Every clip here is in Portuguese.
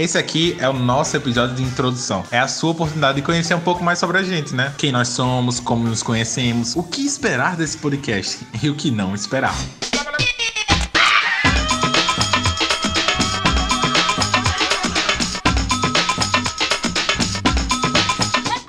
Esse aqui é o nosso episódio de introdução. É a sua oportunidade de conhecer um pouco mais sobre a gente, né? Quem nós somos, como nos conhecemos, o que esperar desse podcast e o que não esperar.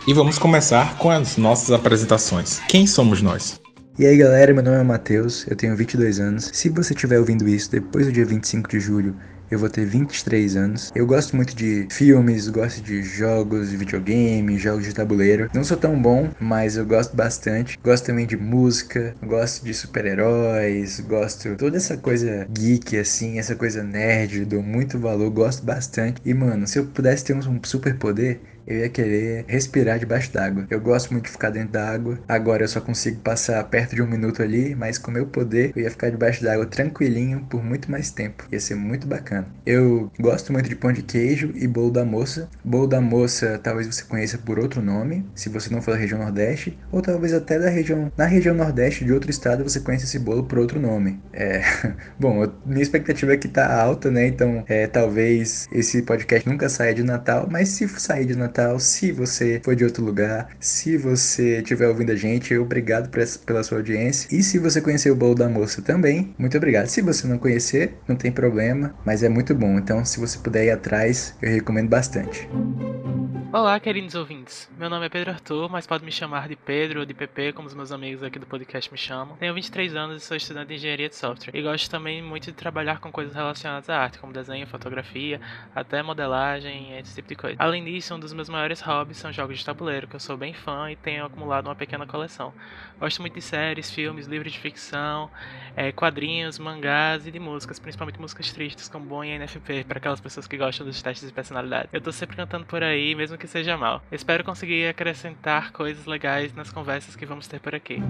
E vamos começar com as nossas apresentações. Quem somos nós? E aí galera, meu nome é Matheus, eu tenho 22 anos. Se você estiver ouvindo isso depois do dia 25 de julho, eu vou ter 23 anos. Eu gosto muito de filmes, gosto de jogos de videogame, jogos de tabuleiro. Não sou tão bom, mas eu gosto bastante. Gosto também de música, gosto de super-heróis, gosto toda essa coisa geek assim, essa coisa nerd, dou muito valor, gosto bastante. E mano, se eu pudesse ter um super poder, eu ia querer respirar debaixo d'água. Eu gosto muito de ficar dentro da água. Agora eu só consigo passar perto de um minuto ali, mas com meu poder eu ia ficar debaixo d'água tranquilinho por muito mais tempo. Ia ser muito bacana. Eu gosto muito de pão de queijo e bolo da moça. Bolo da moça talvez você conheça por outro nome, se você não for da região Nordeste, ou talvez até da região na região Nordeste de outro estado você conhece esse bolo por outro nome. É, bom, minha expectativa aqui tá alta, né? Então, é, talvez esse podcast nunca saia de Natal, mas se sair de Natal Natal. Se você for de outro lugar, se você estiver ouvindo a gente, obrigado pela sua audiência. E se você conheceu o bolo da moça também, muito obrigado. Se você não conhecer, não tem problema, mas é muito bom. Então, se você puder ir atrás, eu recomendo bastante. Olá, queridos ouvintes. Meu nome é Pedro Arthur, mas pode me chamar de Pedro ou de PP, como os meus amigos aqui do podcast me chamam. Tenho 23 anos e sou estudante de engenharia de software. E gosto também muito de trabalhar com coisas relacionadas à arte, como desenho, fotografia, até modelagem, esse tipo de coisa. Além disso, um dos meus maiores hobbies são jogos de tabuleiro, que eu sou bem fã e tenho acumulado uma pequena coleção. Gosto muito de séries, filmes, livros de ficção, é, quadrinhos, mangás e de músicas, principalmente músicas tristes como Bom e NFP, para aquelas pessoas que gostam dos testes de personalidade. Eu tô sempre cantando por aí, mesmo que seja mal. Espero conseguir acrescentar coisas legais nas conversas que vamos ter por aqui.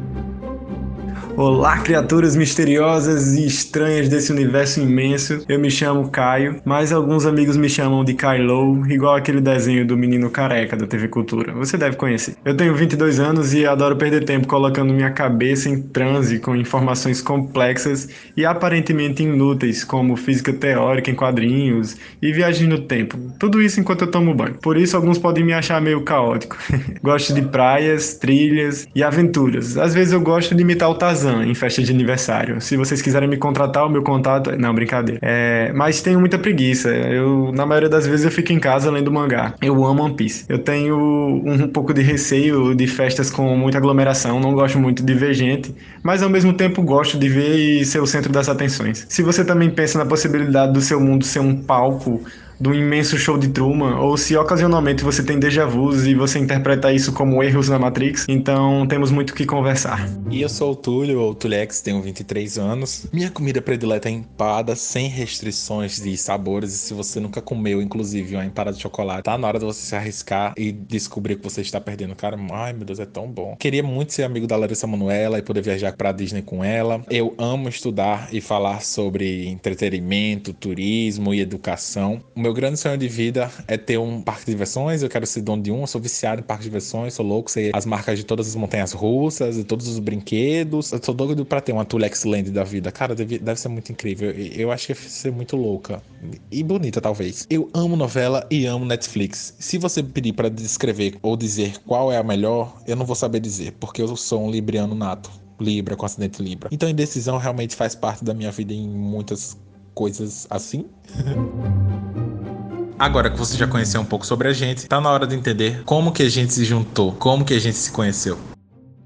Olá, criaturas misteriosas e estranhas desse universo imenso. Eu me chamo Caio, mas alguns amigos me chamam de Kylo, igual aquele desenho do menino careca da TV Cultura. Você deve conhecer. Eu tenho 22 anos e adoro perder tempo colocando minha cabeça em transe com informações complexas e aparentemente inúteis, como física teórica em quadrinhos e viagem no tempo. Tudo isso enquanto eu tomo banho. Por isso, alguns podem me achar meio caótico. gosto de praias, trilhas e aventuras. Às vezes eu gosto de imitar o Tarzan Em festa de aniversário. Se vocês quiserem me contratar, o meu contato. Não, brincadeira. É... Mas tenho muita preguiça. Eu, na maioria das vezes, eu fico em casa lendo mangá. Eu amo One Piece. Eu tenho um pouco de receio de festas com muita aglomeração. Não gosto muito de ver gente, mas ao mesmo tempo gosto de ver e ser o centro das atenções. Se você também pensa na possibilidade do seu mundo ser um palco do imenso show de Truman, ou se ocasionalmente você tem déjà vus e você interpreta isso como erros na Matrix, então temos muito o que conversar. E eu sou o Túlio, ou Tulex, tenho 23 anos. Minha comida predileta é empada, sem restrições de sabores, e se você nunca comeu, inclusive, uma empada de chocolate, tá na hora de você se arriscar e descobrir que você está perdendo. Cara, ai meu Deus, é tão bom. Queria muito ser amigo da Larissa Manuela e poder viajar pra Disney com ela. Eu amo estudar e falar sobre entretenimento, turismo e educação. O meu meu grande sonho de vida é ter um parque de diversões. Eu quero ser dono de um. Eu sou viciado em parque de diversões. Sou louco, sei as marcas de todas as montanhas russas e todos os brinquedos. Eu sou doido pra ter uma Tulex Land da vida. Cara, deve, deve ser muito incrível. Eu acho que ia ser muito louca. E bonita, talvez. Eu amo novela e amo Netflix. Se você pedir para descrever ou dizer qual é a melhor, eu não vou saber dizer, porque eu sou um libriano nato. Libra, com acidente Libra. Então, indecisão realmente faz parte da minha vida em muitas coisas assim. Agora que você já conheceu um pouco sobre a gente, tá na hora de entender como que a gente se juntou, como que a gente se conheceu.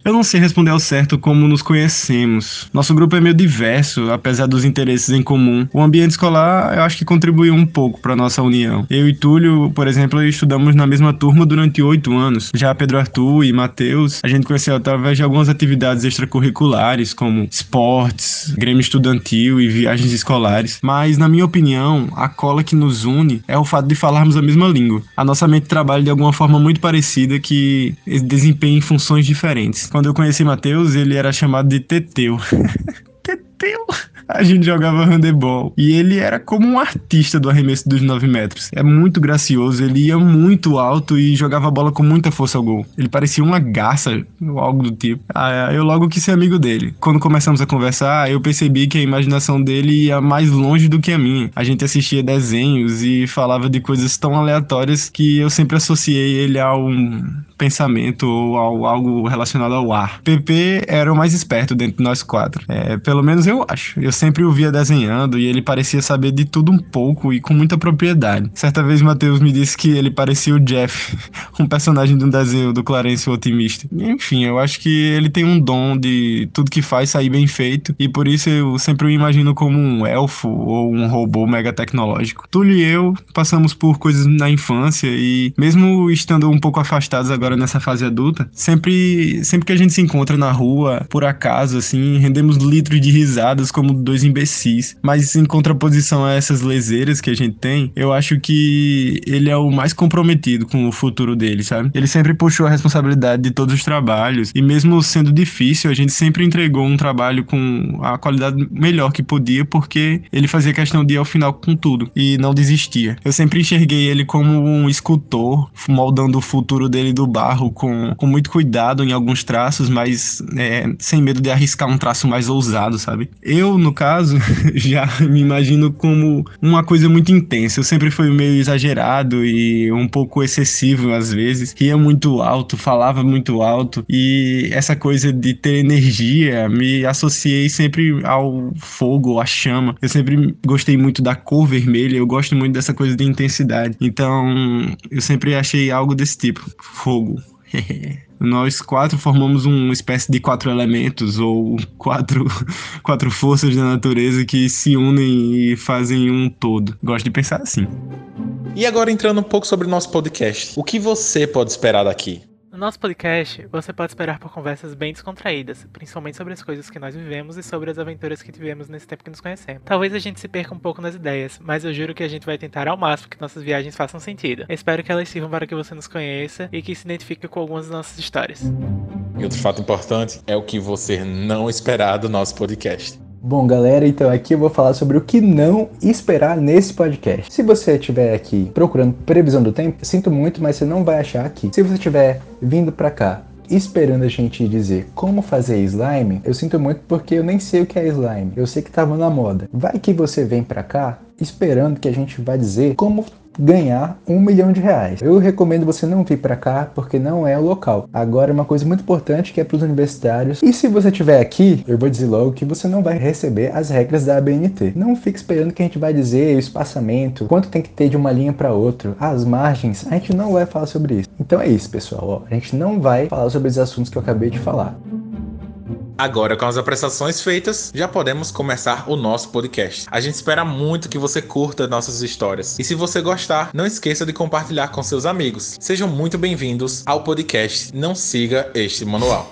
Eu não sei responder ao certo como nos conhecemos. Nosso grupo é meio diverso, apesar dos interesses em comum. O ambiente escolar, eu acho que contribuiu um pouco para nossa união. Eu e Túlio, por exemplo, estudamos na mesma turma durante oito anos. Já Pedro Arthur e Matheus, a gente conheceu através de algumas atividades extracurriculares, como esportes, grêmio estudantil e viagens escolares. Mas, na minha opinião, a cola que nos une é o fato de falarmos a mesma língua. A nossa mente trabalha de alguma forma muito parecida que desempenha funções diferentes. Quando eu conheci Matheus, ele era chamado de Teteu. A gente jogava handebol. E ele era como um artista do arremesso dos 9 metros. É muito gracioso, ele ia muito alto e jogava a bola com muita força ao gol. Ele parecia uma garça, ou algo do tipo. Ah, eu logo quis ser amigo dele. Quando começamos a conversar, eu percebi que a imaginação dele ia mais longe do que a minha. A gente assistia desenhos e falava de coisas tão aleatórias que eu sempre associei ele a um pensamento ou ao, algo relacionado ao ar. PP era o mais esperto dentro de nós quatro. É, pelo menos eu acho. Eu sempre o via desenhando e ele parecia saber de tudo um pouco e com muita propriedade. Certa vez Matheus me disse que ele parecia o Jeff, um personagem de um desenho do Clarence o Otimista. Enfim, eu acho que ele tem um dom de tudo que faz sair bem feito e por isso eu sempre o imagino como um elfo ou um robô mega tecnológico. Túlio e eu passamos por coisas na infância e mesmo estando um pouco afastados agora nessa fase adulta, sempre, sempre que a gente se encontra na rua, por acaso, assim, rendemos litros de risadas como dois imbecis. Mas em contraposição a essas leseiras que a gente tem, eu acho que ele é o mais comprometido com o futuro dele, sabe? Ele sempre puxou a responsabilidade de todos os trabalhos e mesmo sendo difícil, a gente sempre entregou um trabalho com a qualidade melhor que podia, porque ele fazia questão de ir ao final com tudo e não desistia. Eu sempre enxerguei ele como um escultor, moldando o futuro dele do barro com, com muito cuidado em alguns traços, mas é, sem medo de arriscar um traço mais ousado, sabe? Eu, no caso, já me imagino como uma coisa muito intensa. Eu sempre fui meio exagerado e um pouco excessivo às vezes. Ria muito alto, falava muito alto e essa coisa de ter energia me associei sempre ao fogo, à chama. Eu sempre gostei muito da cor vermelha, eu gosto muito dessa coisa de intensidade. Então, eu sempre achei algo desse tipo, fogo. Nós quatro formamos uma espécie de quatro elementos ou quatro, quatro forças da natureza que se unem e fazem um todo. Gosto de pensar assim. E agora entrando um pouco sobre o nosso podcast. O que você pode esperar daqui? No nosso podcast, você pode esperar por conversas bem descontraídas, principalmente sobre as coisas que nós vivemos e sobre as aventuras que tivemos nesse tempo que nos conhecemos. Talvez a gente se perca um pouco nas ideias, mas eu juro que a gente vai tentar ao máximo que nossas viagens façam sentido. espero que elas sirvam para que você nos conheça e que se identifique com algumas das nossas histórias. E outro fato importante é o que você não esperar do nosso podcast. Bom, galera, então aqui eu vou falar sobre o que não esperar nesse podcast. Se você estiver aqui procurando previsão do tempo, sinto muito, mas você não vai achar aqui. Se você estiver vindo para cá esperando a gente dizer como fazer slime, eu sinto muito porque eu nem sei o que é slime. Eu sei que tava na moda. Vai que você vem pra cá esperando que a gente vai dizer como ganhar um milhão de reais. Eu recomendo você não vir para cá porque não é o local. Agora, uma coisa muito importante que é para os universitários. E se você estiver aqui, eu vou dizer logo que você não vai receber as regras da ABNT. Não fique esperando que a gente vai dizer o espaçamento, quanto tem que ter de uma linha para outra, as margens. A gente não vai falar sobre isso. Então é isso, pessoal. Ó, a gente não vai falar sobre os assuntos que eu acabei de falar. Agora, com as apresentações feitas, já podemos começar o nosso podcast. A gente espera muito que você curta nossas histórias. E se você gostar, não esqueça de compartilhar com seus amigos. Sejam muito bem-vindos ao podcast Não Siga Este Manual.